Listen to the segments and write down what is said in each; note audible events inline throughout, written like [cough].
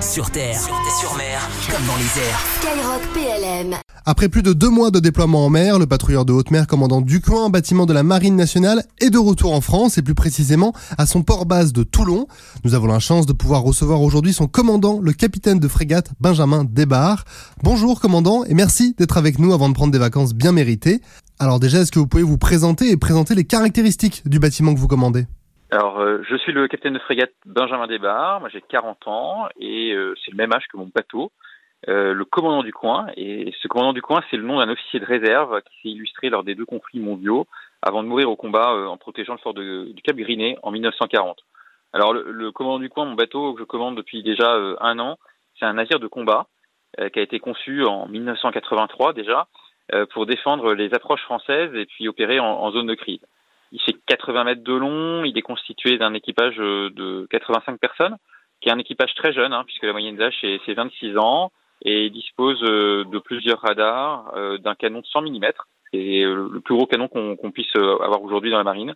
Sur terre, sur mer, comme dans les airs. Skyrock PLM. Après plus de deux mois de déploiement en mer, le patrouilleur de haute mer commandant Ducoin, bâtiment de la Marine nationale, est de retour en France et plus précisément à son port base de Toulon. Nous avons la chance de pouvoir recevoir aujourd'hui son commandant, le capitaine de frégate Benjamin Desbarres. Bonjour commandant et merci d'être avec nous avant de prendre des vacances bien méritées. Alors déjà, est-ce que vous pouvez vous présenter et présenter les caractéristiques du bâtiment que vous commandez? Alors, euh, je suis le capitaine de frégate Benjamin Desbarres, moi j'ai 40 ans et euh, c'est le même âge que mon bateau, euh, le commandant du coin. Et ce commandant du coin, c'est le nom d'un officier de réserve qui s'est illustré lors des deux conflits mondiaux avant de mourir au combat en protégeant le fort du Cap Griné en 1940. Alors, le, le, commandant du coin, mon bateau que je commande depuis déjà un an, c'est un navire de combat qui a été conçu en 1983 déjà pour défendre les approches françaises et puis opérer en, en zone de crise. Il fait 80 mètres de long, il est constitué d'un équipage euh, de 85 personnes, qui est un équipage très jeune, hein, puisque la moyenne d'âge c'est 26 ans, et il dispose euh, de plusieurs radars, euh, d'un canon de 100 mm, c'est le plus gros canon qu'on puisse avoir aujourd'hui dans la marine,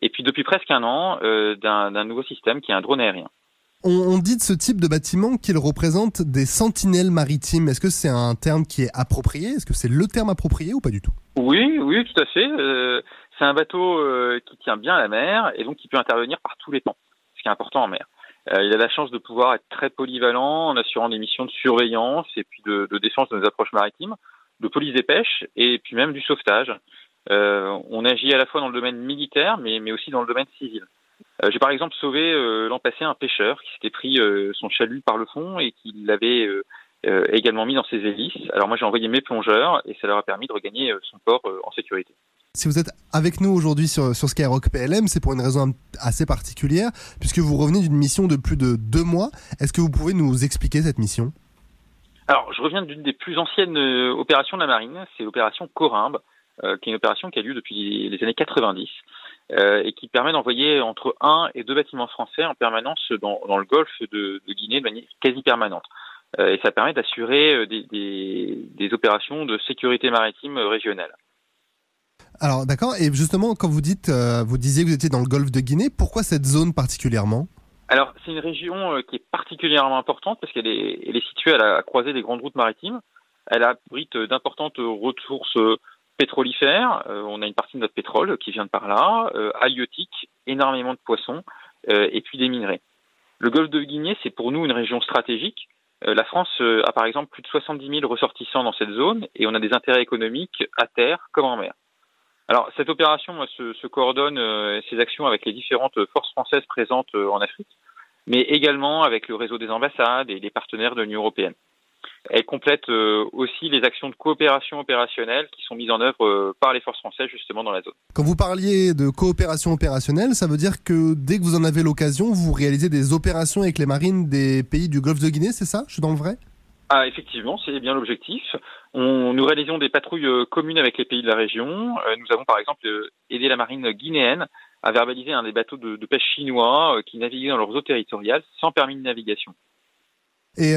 et puis depuis presque un an, d'un nouveau système qui est un drone aérien. On, dit de ce type de bâtiment qu'il représente des sentinelles maritimes. Est-ce que c'est un terme qui est approprié? Est-ce que c'est le terme approprié ou pas du tout? Oui, oui, tout à fait. C'est un bateau euh, qui tient bien la mer et donc qui peut intervenir par tous les temps, ce qui est important en mer. Euh, il a la chance de pouvoir être très polyvalent en assurant des missions de surveillance et puis de, défense de nos approches maritimes, de police des pêches et puis même du sauvetage. Euh, on agit à la fois dans le domaine militaire mais, mais aussi dans le domaine civil. J'ai par exemple sauvé l'an passé un pêcheur qui s'était pris son chalut par le fond et qui l'avait également mis dans ses hélices. Alors moi j'ai envoyé mes plongeurs et ça leur a permis de regagner son port en sécurité. Si vous êtes avec nous aujourd'hui sur, sur Skyrock PLM, c'est pour une raison assez particulière, puisque vous revenez d'une mission de plus de deux mois. Est-ce que vous pouvez nous expliquer cette mission? Alors, je reviens d'une des plus anciennes euh, opérations de la marine, c'est l'opération Corimbe, euh, qui est une opération qui a lieu depuis les années 90 euh, et qui permet d'envoyer entre un et deux bâtiments français en permanence dans, le golfe de, Guinée de manière quasi permanente. et ça permet d'assurer des, des opérations de sécurité maritime régionale. Alors d'accord, et justement quand vous dites, euh, vous disiez que vous étiez dans le golfe de Guinée, pourquoi cette zone particulièrement? Alors c'est une région euh, qui est particulièrement importante parce qu'elle est, située à la croisée des grandes routes maritimes. Elle abrite d'importantes ressources pétrolifères. Euh, on a une partie de notre pétrole qui vient de par là, halieutiques, énormément de poissons et puis des minerais. Le golfe de Guinée, c'est pour nous une région stratégique. La France a par exemple plus de 70 000 ressortissants dans cette zone et on a des intérêts économiques à terre comme en mer. Alors cette opération se, coordonne euh, ses actions avec les différentes forces françaises présentes euh, en Afrique, mais également avec le réseau des ambassades et les partenaires de l'Union européenne. Elle complète euh, aussi les actions de coopération opérationnelle qui sont mises en œuvre par les forces françaises justement dans la zone. Quand vous parliez de coopération opérationnelle, ça veut dire que dès que vous en avez l'occasion, vous réalisez des opérations avec les marines des pays du Golfe de Guinée, c'est ça? Je suis dans le vrai? Ah, effectivement, c'est bien l'objectif. Nous réalisons des patrouilles euh, communes avec les pays de la région. Euh, nous avons par exemple euh, aidé la marine guinéenne à verbaliser un des bateaux de, pêche chinois qui naviguaient dans leurs eaux territoriales sans permis de navigation. Et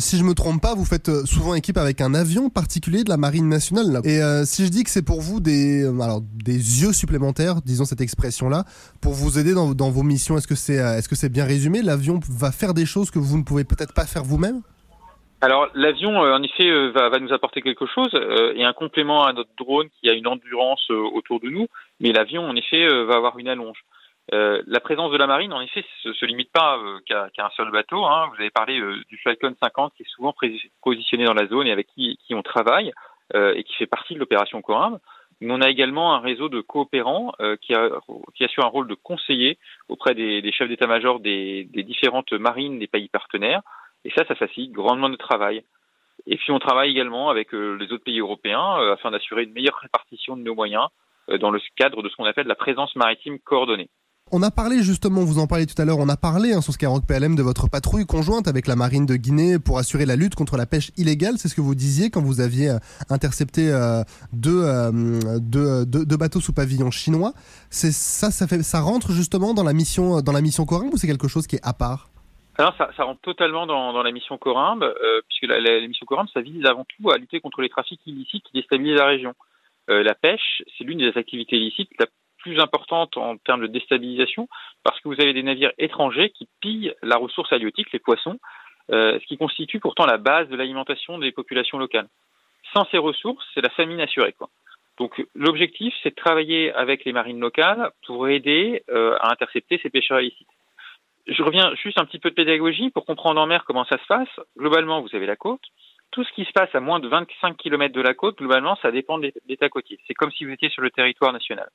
si je me trompe pas, vous faites souvent équipe avec un avion particulier de la marine nationale. Et si je dis que c'est pour vous des, alors, des yeux supplémentaires, disons cette expression-là, pour vous aider dans, vos missions, est-ce que c'est est-ce que c'est bien résumé? L'avion va faire des choses que vous ne pouvez peut-être pas faire vous-même? Alors l'avion, euh, en effet, euh, va, nous apporter quelque chose euh, et un complément à notre drone qui a une endurance autour de nous, mais l'avion, en effet, va avoir une allonge. la présence de la marine, en effet, se, se limite pas qu'à un seul bateau. Hein. Vous avez parlé du Falcon 50 qui est souvent positionné dans la zone et avec qui, on travaille et qui fait partie de l'opération Corimbe. Mais on a également un réseau de coopérants qui, a, assure un rôle de conseiller auprès des, chefs d'état-major des différentes marines des pays partenaires et ça, ça facilite grandement notre travail. Et puis on travaille également avec euh, les autres pays européens euh, afin d'assurer une meilleure répartition de nos moyens euh, dans le cadre de ce qu'on appelle la présence maritime coordonnée. On a parlé justement, vous en parliez tout à l'heure, on a parlé hein, sur Skyrock PLM de votre patrouille conjointe avec la marine de Guinée pour assurer la lutte contre la pêche illégale. C'est ce que vous disiez quand vous aviez intercepté deux, bateaux sous pavillon chinois. C'est ça, ça rentre justement dans la mission, dans la mission Corinne ou c'est quelque chose qui est à part? Alors ça, rentre totalement dans, la mission Corimbe, euh, puisque la, mission Corimbe, ça vise avant tout à lutter contre les trafics illicites qui déstabilisent la région. Euh, la pêche, c'est l'une des activités illicites la plus importante en termes de déstabilisation, parce que vous avez des navires étrangers qui pillent la ressource halieutique, les poissons, ce qui constitue pourtant la base de l'alimentation des populations locales. Sans ces ressources, c'est la famine assurée. Donc l'objectif, c'est de travailler avec les marines locales pour aider à intercepter ces pêcheurs illicites. Je reviens juste un petit peu de pédagogie pour comprendre en mer comment ça se passe. Globalement, vous avez la côte. Tout ce qui se passe à moins de 25 km de la côte, globalement, ça dépend de l'état côtier. C'est comme si vous étiez sur le territoire national.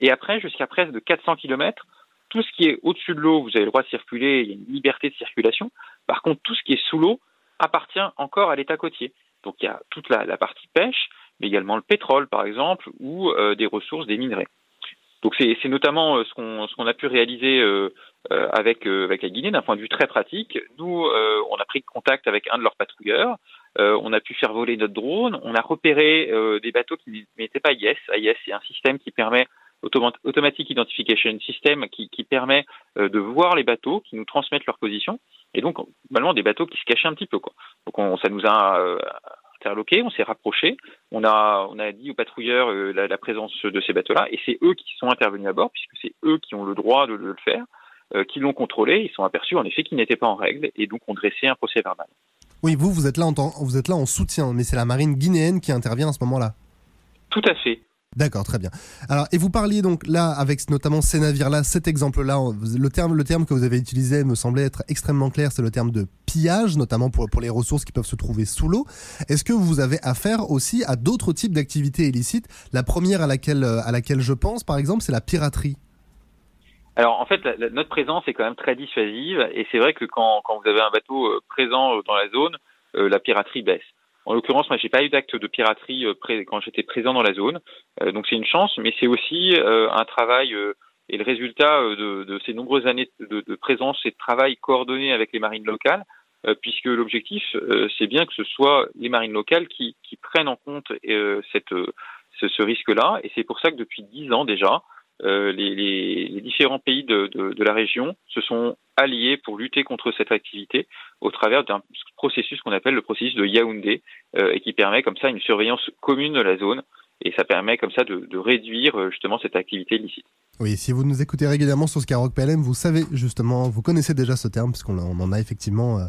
Et après, jusqu'à presque de 400 km, tout ce qui est au-dessus de l'eau, vous avez le droit de circuler, il y a une liberté de circulation. Par contre, tout ce qui est sous l'eau appartient encore à l'état côtier. Donc il y a toute la, partie pêche, mais également le pétrole, par exemple, ou euh, des ressources, des minerais. Donc c'est notamment euh, ce qu'on a pu réaliser euh, euh, avec, avec la Guinée d'un point de vue très pratique. Nous, on a pris contact avec un de leurs patrouilleurs, on a pu faire voler notre drone, on a repéré des bateaux qui n'étaient pas IS. IS, c'est un système qui permet Automatic Identification System qui, qui permet de voir les bateaux, qui nous transmettent leur position, et donc normalement des bateaux qui se cachaient un petit peu. Quoi. Donc on, ça nous a on s'est rapproché, on a, on a dit aux patrouilleurs euh, la, présence de ces bateaux-là, et c'est eux qui sont intervenus à bord, puisque c'est eux qui ont le droit de, le faire, euh, qui l'ont contrôlé, ils sont aperçus en effet qu'ils n'étaient pas en règle, et donc ont dressé un procès verbal. Oui, vous, vous êtes là en, vous êtes là en soutien, mais c'est la marine guinéenne qui intervient à ce moment-là. Tout à fait. D'accord, très bien. Alors, et vous parliez donc là, avec notamment ces navires-là, cet exemple-là, le terme, le terme que vous avez utilisé me semblait être extrêmement clair, c'est le terme de pillage, notamment pour, pour les ressources qui peuvent se trouver sous l'eau. Est-ce que vous avez affaire aussi à d'autres types d'activités illicites? La première à laquelle, à laquelle je pense, par exemple, c'est la piraterie. Alors en fait, notre présence est quand même très dissuasive et c'est vrai que quand, quand, vous avez un bateau euh, présent dans la zone, euh, la piraterie baisse. En l'occurrence, moi, j'ai pas eu d'acte de piraterie euh, quand j'étais présent dans la zone, euh, donc c'est une chance, mais c'est aussi euh, un travail et le résultat de, ces nombreuses années de, présence et de travail coordonné avec les marines locales, puisque l'objectif, c'est bien que ce soit les marines locales qui, prennent en compte cette, ce, ce risque-là, et c'est pour ça que depuis dix ans déjà, les, les, différents pays de, de, la région se sont alliés pour lutter contre cette activité au travers d'un processus qu'on appelle le processus de Yaoundé euh, et qui permet comme ça une surveillance commune de la zone et ça permet comme ça de, de réduire euh, justement cette activité illicite. Oui, si vous nous écoutez régulièrement sur Skyrock PLM, vous savez justement, vous connaissez déjà ce terme puisqu'on en a effectivement, euh,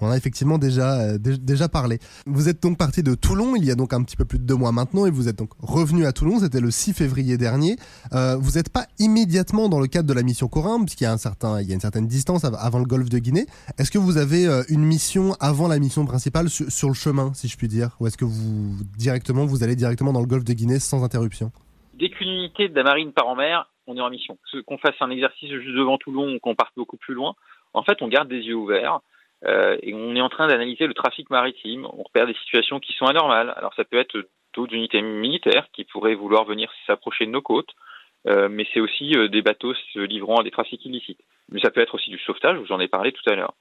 on a effectivement déjà euh, déjà parlé. Vous êtes donc parti de Toulon il y a donc un petit peu plus de deux mois maintenant et vous êtes donc revenu à Toulon. C'était le 6 février dernier. Euh, vous n'êtes pas immédiatement dans le cadre de la mission Corin puisqu'il y a un y a une certaine distance avant le Golfe de Guinée. Est-ce que vous avez une mission avant la mission principale sur, sur le chemin, si je puis dire, ou est-ce que vous directement vous allez directement dans le Golfe de Guinée sans interruption? Dès qu'une unité de la marine part en mer, on est en mission. Qu'on fasse un exercice juste devant Toulon ou qu'on parte beaucoup plus loin, en fait, on garde des yeux ouverts euh, et on est en train d'analyser le trafic maritime. On repère des situations qui sont anormales. Alors, ça peut être d'autres unités militaires qui pourraient vouloir venir s'approcher de nos côtes, euh, mais c'est aussi euh, des bateaux se livrant à des trafics illicites. Mais ça peut être aussi du sauvetage, vous en ai parlé tout à l'heure.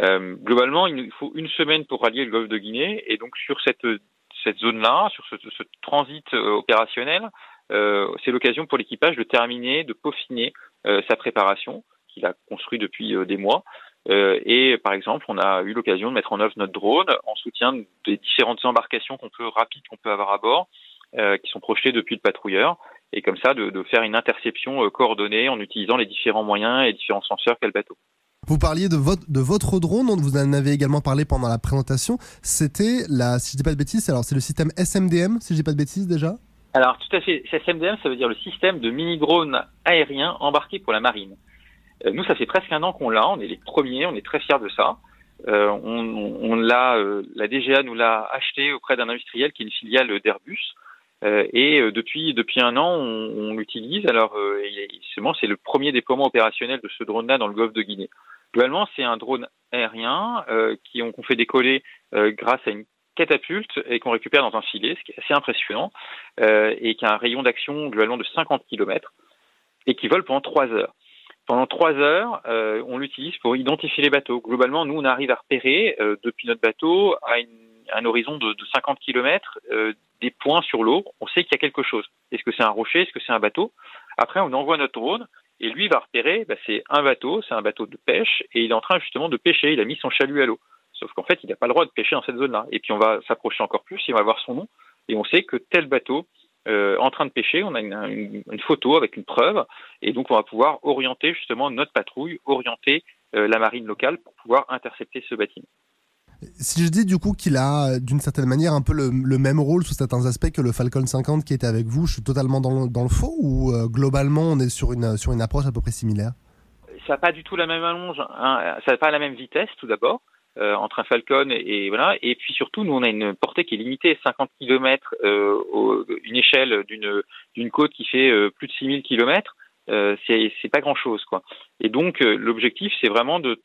globalement, il nous faut une semaine pour rallier le golfe de Guinée, et donc sur cette, cette zone-là, sur ce, transit opérationnel, c'est l'occasion pour l'équipage de terminer, de peaufiner euh, sa préparation qu'il a construit depuis euh, des mois. et par exemple, on a eu l'occasion de mettre en œuvre notre drone en soutien des différentes embarcations qu'on peut rapides qu'on peut avoir à bord, qui sont projetées depuis le patrouilleur, et comme ça de, faire une interception coordonnée en utilisant les différents moyens et différents senseurs qu'a le bateau. Vous parliez de votre, de votre drone, dont vous en avez également parlé pendant la présentation. C'était la, si je dis pas de bêtises, alors c'est le système SMDM, si je dis pas de bêtises déjà? Alors tout à fait, SMDM, ça veut dire le système de mini-drone aérien embarqué pour la marine. Euh, nous, ça fait presque un an qu'on l'a, on est les premiers, on est très fiers de ça. Euh, on, on l'a, euh, la DGA nous l'a acheté auprès d'un industriel qui est une filiale d'Airbus. Euh, et depuis depuis un an, on, on l'utilise. Alors, seulement, c'est le premier déploiement opérationnel de ce drone-là dans le Golfe de Guinée. Globalement, c'est un drone aérien qui on, fait décoller grâce à une catapulte et qu'on récupère dans un filet, ce qui est assez impressionnant, euh, et qui a un rayon d'action globalement de 50 km et qui vole pendant 3 heures. Pendant 3 heures, euh, on l'utilise pour identifier les bateaux. Globalement, nous, on arrive à repérer euh, depuis notre bateau à, un horizon de, 50 km des points sur l'eau. On sait qu'il y a quelque chose. Est-ce que c'est un rocher? Est-ce que c'est un bateau? Après, on envoie notre drone et lui va repérer, bah, c'est un bateau, c'est un bateau de pêche, et il est en train justement de pêcher. Il a mis son chalut à l'eau. Sauf qu'en fait, il n'a pas le droit de pêcher dans cette zone-là. Et puis on va s'approcher encore plus, il va voir son nom, et on sait que tel bateau euh, en train de pêcher, on a une, photo avec une preuve, et donc on va pouvoir orienter justement notre patrouille, orienter la marine locale pour pouvoir intercepter ce bâtiment. Si je dis du coup qu'il a d'une certaine manière un peu le, même rôle sous certains aspects que le Falcon 50 qui était avec vous, je suis totalement dans le, dans le faux ou globalement on est sur une, sur une approche à peu près similaire? Ça n'a pas du tout la même allonge, hein. ça n'a pas la même vitesse tout d'abord. Euh, entre un Falcon et, voilà. Et puis surtout, nous on a une portée qui est limitée, 50 km, euh, une échelle d'une d'une côte qui fait euh, plus de 6000 km. Euh, c'est pas grand chose quoi. Et donc euh, l'objectif c'est vraiment de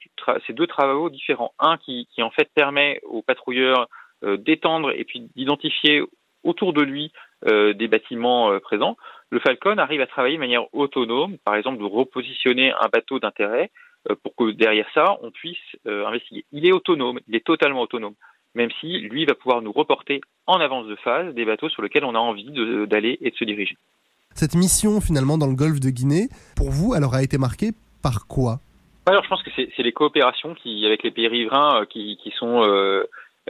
ces deux travaux différents. Un qui, qui en fait permet aux patrouilleurs d'étendre et puis d'identifier autour de lui des bâtiments présents. Le Falcon arrive à travailler de manière autonome, par exemple de repositionner un bateau d'intérêt euh, pour que derrière ça, on puisse euh, investiguer. Il est autonome, il est totalement autonome, même si lui va pouvoir nous reporter en avance de phase des bateaux sur lesquels on a envie d'aller et de se diriger. Cette mission finalement dans le golfe de Guinée, pour vous, elle aura été marquée par quoi? Alors, je pense que c'est les coopérations qui, avec les pays riverains euh, qui, qui sont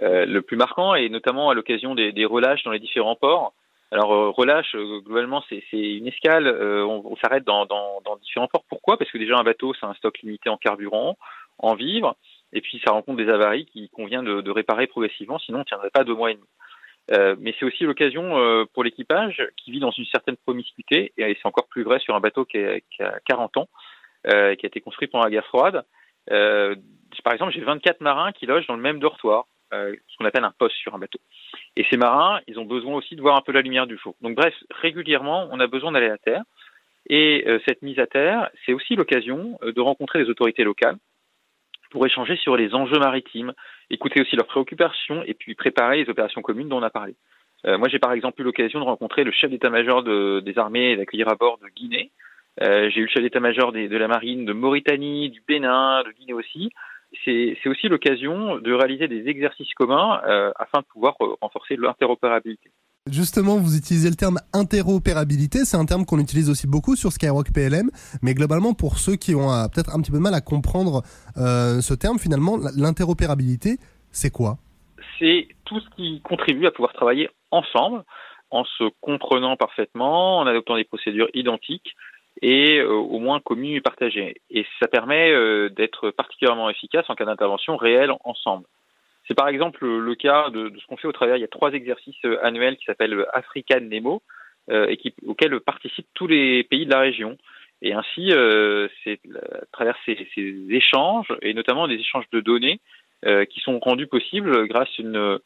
le plus marquants, et notamment à l'occasion des, des relâches dans les différents ports. Alors euh, relâche, euh, globalement, c'est une escale. Euh, on, s'arrête dans, différents ports. Pourquoi? Parce que déjà un bateau, c'est un stock limité en carburant, en vivres, et puis ça rencontre des avaries qui convient de, réparer progressivement. Sinon, on ne tiendrait pas deux mois et demi. mais c'est aussi l'occasion pour l'équipage qui vit dans une certaine promiscuité, et c'est encore plus vrai sur un bateau qui, a 40 ans, qui a été construit pendant la guerre froide. par exemple, j'ai 24 marins qui logent dans le même dortoir, ce qu'on appelle un poste sur un bateau. Et ces marins, ils ont besoin aussi de voir un peu la lumière du jour. Donc bref, régulièrement, on a besoin d'aller à terre. Et euh, cette mise à terre, c'est aussi l'occasion euh, de rencontrer les autorités locales pour échanger sur les enjeux maritimes, écouter aussi leurs préoccupations et puis préparer les opérations communes dont on a parlé. Euh, moi, j'ai par exemple eu l'occasion de rencontrer le chef d'état-major des armées et d'accueillir à bord de Guinée. j'ai eu le chef d'état-major de la marine de Mauritanie, du Bénin, de Guinée aussi c'est aussi l'occasion de réaliser des exercices communs euh, afin de pouvoir euh, renforcer l'interopérabilité. Justement, vous utilisez le terme interopérabilité, c'est un terme qu'on utilise aussi beaucoup sur Skyrock PLM, mais globalement pour ceux qui ont euh, peut-être un petit peu de mal à comprendre ce terme, finalement, l'interopérabilité, c'est quoi? C'est tout ce qui contribue à pouvoir travailler ensemble, en se comprenant parfaitement, en adoptant des procédures identiques, et euh, au moins communes et partagées. Et ça permet euh, d'être particulièrement efficace en cas d'intervention réelle ensemble. C'est par exemple le cas de, ce qu'on fait au travers. Il y a trois exercices euh, annuels qui s'appellent African Nemo et qui, auxquels participent tous les pays de la région. Et ainsi, c'est à travers ces, échanges, et notamment des échanges de données, qui sont rendus possibles grâce à une,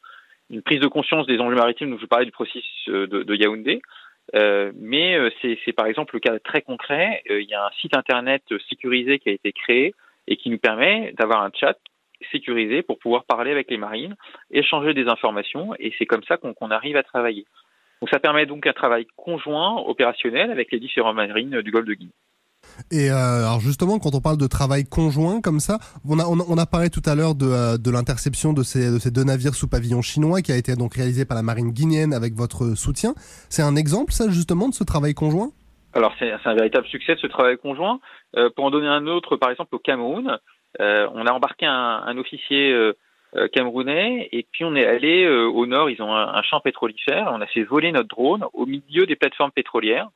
une, prise de conscience des enjeux maritimes dont je parlais du processus de, de Yaoundé, euh, mais euh, c'est par exemple le cas très concret. Euh, il y a un site internet sécurisé qui a été créé et qui nous permet d'avoir un chat sécurisé pour pouvoir parler avec les marines, échanger des informations, et c'est comme ça qu'on arrive à travailler. Donc ça permet donc un travail conjoint, opérationnel, avec les différentes marines du Golfe de Guinée. Et euh, alors justement, quand on parle de travail conjoint comme ça, on a, on a, parlé tout à l'heure de, euh, de l'interception de ces, de ces deux navires sous pavillon chinois qui a été donc réalisé par la marine guinéenne avec votre soutien. C'est un exemple, ça, justement, de ce travail conjoint? Alors c'est un véritable succès de ce travail conjoint. Euh, pour en donner un autre, par exemple au Cameroun, on a embarqué un, officier camerounais et puis on est allé au nord, ils ont un, un champ pétrolifère, on a fait voler notre drone au milieu des plateformes pétrolières.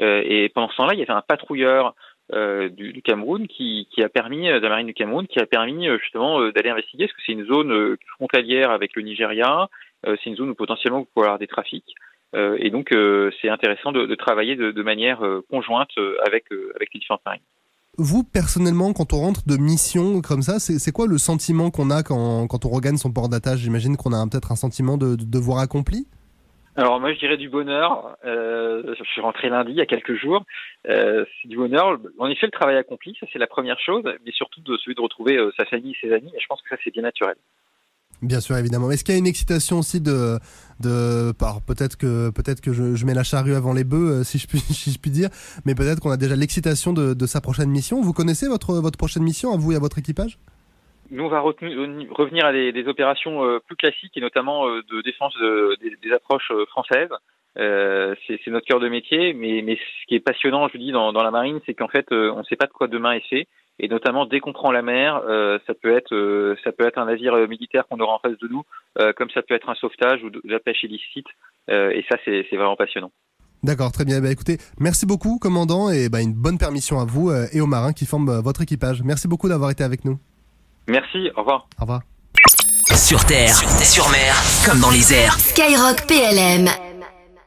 Euh, et pendant ce temps-là, il y avait un patrouilleur euh, du, Cameroun qui, a permis, euh, de la marine du Cameroun, qui a permis justement d'aller investiguer, parce que c'est une zone frontalière avec le Nigeria, c'est une zone où potentiellement vous pouvez avoir des trafics. et donc, c'est intéressant de, travailler de, manière conjointe avec, les différentes marines. Vous, personnellement, quand on rentre de mission comme ça, c'est quoi le sentiment qu'on a quand, on regagne son port d'attache? J'imagine qu'on a peut-être un sentiment de devoir accompli? Alors moi je dirais du bonheur. Euh, je suis rentré lundi il y a quelques jours. Euh, c'est du bonheur. En effet, le travail accompli, ça c'est la première chose, mais surtout de celui de retrouver euh, sa famille et ses amis. Et je pense que ça c'est bien naturel. Bien sûr, évidemment. Est-ce qu'il y a une excitation aussi de, de, peut-être que peut-être que je, mets la charrue avant les bœufs, [laughs] si je puis, dire, mais peut-être qu'on a déjà l'excitation de, de sa prochaine mission. Vous connaissez votre votre prochaine mission à vous et à votre équipage? Nous, on va revenir à des, opérations euh, plus classiques et notamment euh, de défense des, approches euh, françaises. c'est notre cœur de métier, mais, mais, ce qui est passionnant, je vous dis, dans, la marine, c'est qu'en fait, on ne sait pas de quoi demain est fait. Et notamment, dès qu'on prend la mer, ça peut être ça peut être un navire militaire qu'on aura en face de nous, comme ça peut être un sauvetage ou de, la pêche illicite. et ça, c'est vraiment passionnant. D'accord, très bien. Bah, écoutez, merci beaucoup, commandant, et bah, une bonne permission à vous euh, et aux marins qui forment euh, votre équipage. Merci beaucoup d'avoir été avec nous. Merci, au revoir. Au revoir. Sur terre, sur mer, comme dans les airs. Skyrock PLM.